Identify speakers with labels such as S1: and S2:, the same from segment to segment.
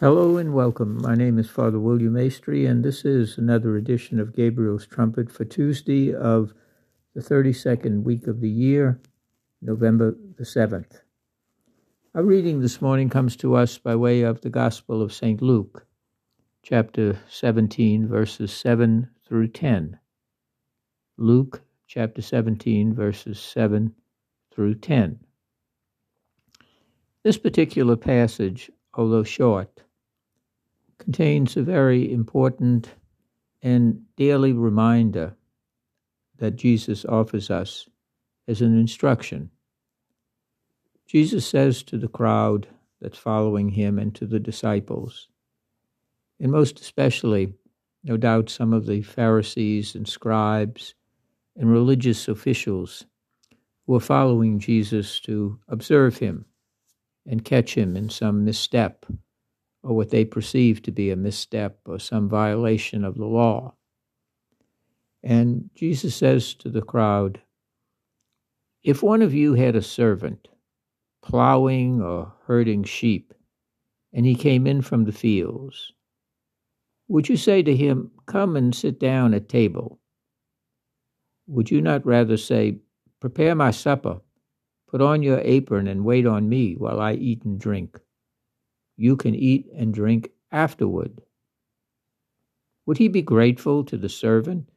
S1: Hello and welcome. My name is Father William Maestri, and this is another edition of Gabriel's Trumpet for Tuesday of the 32nd week of the year, November the 7th. Our reading this morning comes to us by way of the Gospel of St. Luke, chapter 17, verses 7 through 10. Luke chapter 17, verses 7 through 10. This particular passage, although short, contains a very important and daily reminder that Jesus offers us as an instruction. Jesus says to the crowd that's following him and to the disciples, and most especially, no doubt, some of the Pharisees and scribes and religious officials who are following Jesus to observe him and catch him in some misstep or what they perceive to be a misstep or some violation of the law. And Jesus says to the crowd, If one of you had a servant plowing or herding sheep, and he came in from the fields, would you say to him, Come and sit down at table? Would you not rather say, Prepare my supper, put on your apron, and wait on me while I eat and drink? You can eat and drink afterward. Would he be grateful to the servant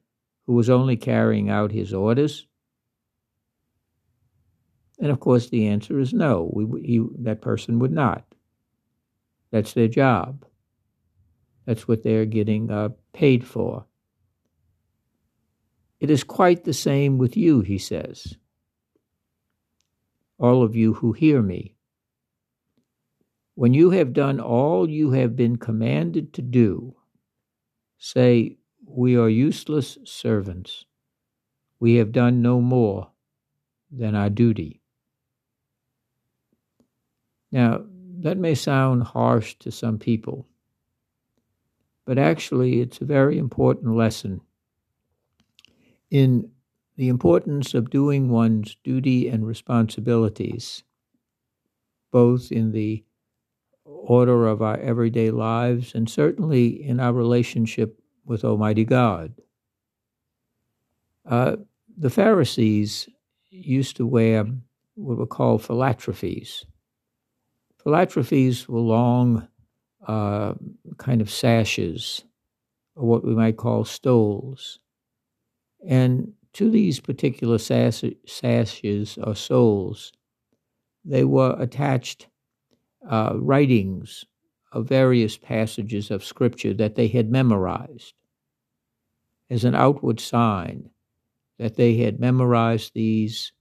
S1: who was only carrying out his orders? And of course, the answer is no. We, he, that person would not. That's their job. That's what they're getting uh, paid for. It is quite the same with you, he says. All of you who hear me. When you have done all you have been commanded to do, say, We are useless servants. We have done no more than our duty. Now, that may sound harsh to some people, but actually, it's a very important lesson in the importance of doing one's duty and responsibilities, both in the order of our everyday lives and certainly in our relationship with Almighty God. Uh, the Pharisees used to wear what were called phylacteries. Phylacteries were long uh, kind of sashes, or what we might call stoles. And to these particular sashes or soles, they were attached uh, writings of various passages of Scripture that they had memorized as an outward sign that they had memorized these,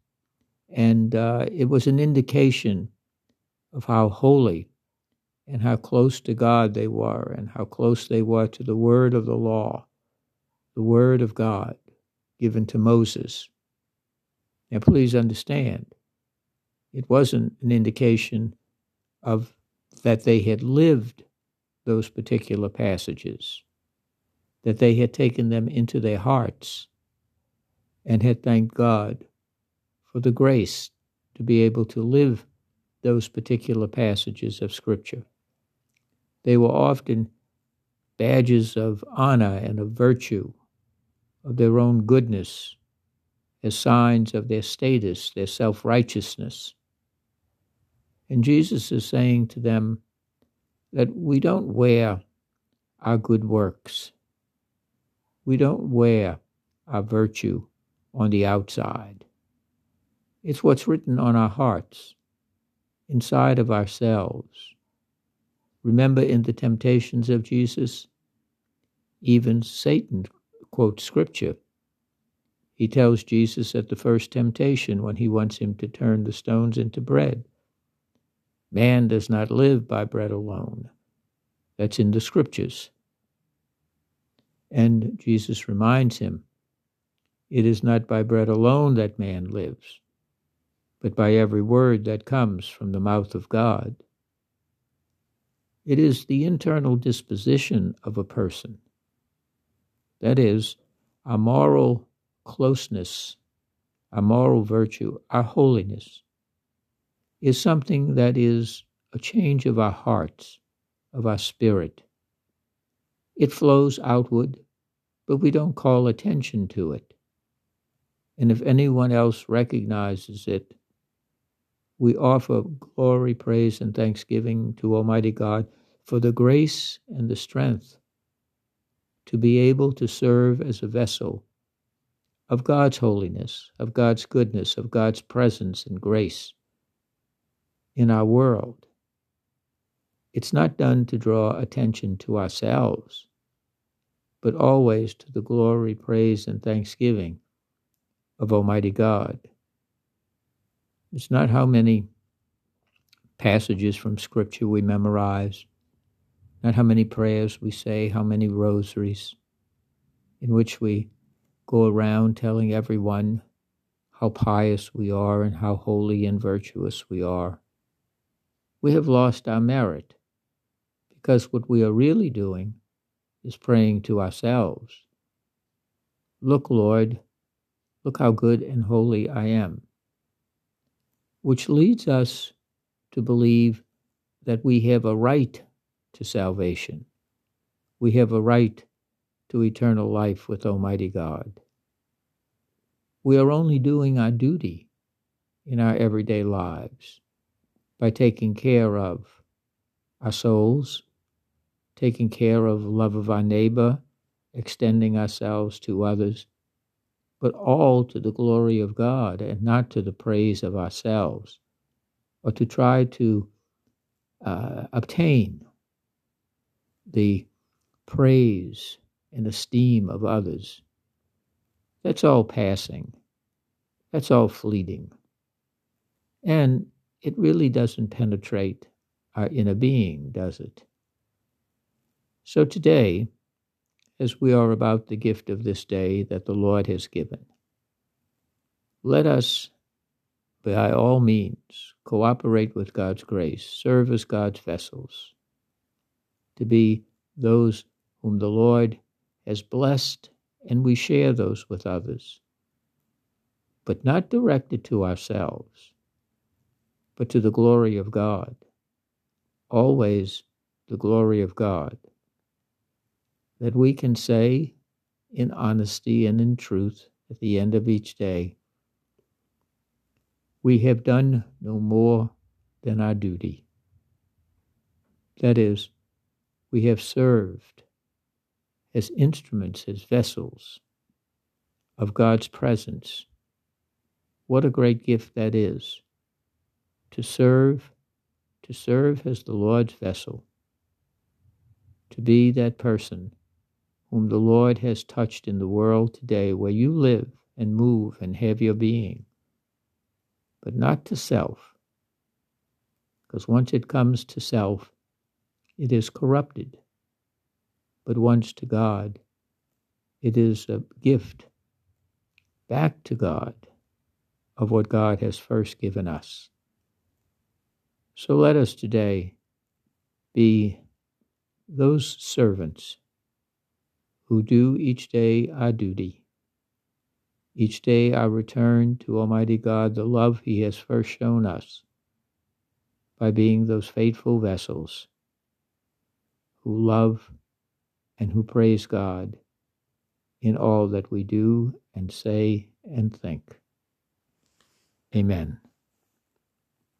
S1: and uh, it was an indication of how holy and how close to God they were, and how close they were to the word of the law, the word of God given to Moses. Now, please understand, it wasn't an indication of that they had lived those particular passages, that they had taken them into their hearts and had thanked God for the grace to be able to live those particular passages of Scripture. They were often badges of honor and of virtue, of their own goodness, as signs of their status, their self righteousness. And Jesus is saying to them that we don't wear our good works, we don't wear our virtue on the outside. It's what's written on our hearts, inside of ourselves. Remember in the temptations of Jesus, even Satan quotes scripture. He tells Jesus at the first temptation when he wants him to turn the stones into bread Man does not live by bread alone. That's in the scriptures. And Jesus reminds him it is not by bread alone that man lives, but by every word that comes from the mouth of God. It is the internal disposition of a person. That is, our moral closeness, our moral virtue, our holiness is something that is a change of our hearts of our spirit. It flows outward, but we don't call attention to it. And if anyone else recognizes it, we offer glory, praise, and thanksgiving to Almighty God for the grace and the strength to be able to serve as a vessel of God's holiness, of God's goodness, of God's presence and grace in our world. It's not done to draw attention to ourselves, but always to the glory, praise, and thanksgiving of Almighty God. It's not how many passages from Scripture we memorize, not how many prayers we say, how many rosaries in which we go around telling everyone how pious we are and how holy and virtuous we are. We have lost our merit because what we are really doing is praying to ourselves. Look, Lord, look how good and holy I am. Which leads us to believe that we have a right to salvation. We have a right to eternal life with Almighty God. We are only doing our duty in our everyday lives by taking care of our souls, taking care of love of our neighbor, extending ourselves to others, but all to the glory of God and not to the praise of ourselves or to try to uh, obtain the praise and esteem of others. That's all passing. That's all fleeting. And it really doesn't penetrate our inner being, does it? So today, as we are about the gift of this day that the Lord has given, let us, by all means, cooperate with God's grace, serve as God's vessels, to be those whom the Lord has blessed, and we share those with others, but not directed to ourselves, but to the glory of God. Always the glory of God. That we can say in honesty and in truth at the end of each day, we have done no more than our duty. That is, we have served as instruments, as vessels of God's presence. What a great gift that is to serve, to serve as the Lord's vessel, to be that person whom the Lord has touched in the world today where you live and move and have your being, but not to self, because once it comes to self, it is corrupted but once to God. It is a gift back to God of what God has first given us. So let us today be those servants who do each day our duty. Each day I return to Almighty God the love He has first shown us by being those faithful vessels who love and who praise God in all that we do and say and think. Amen.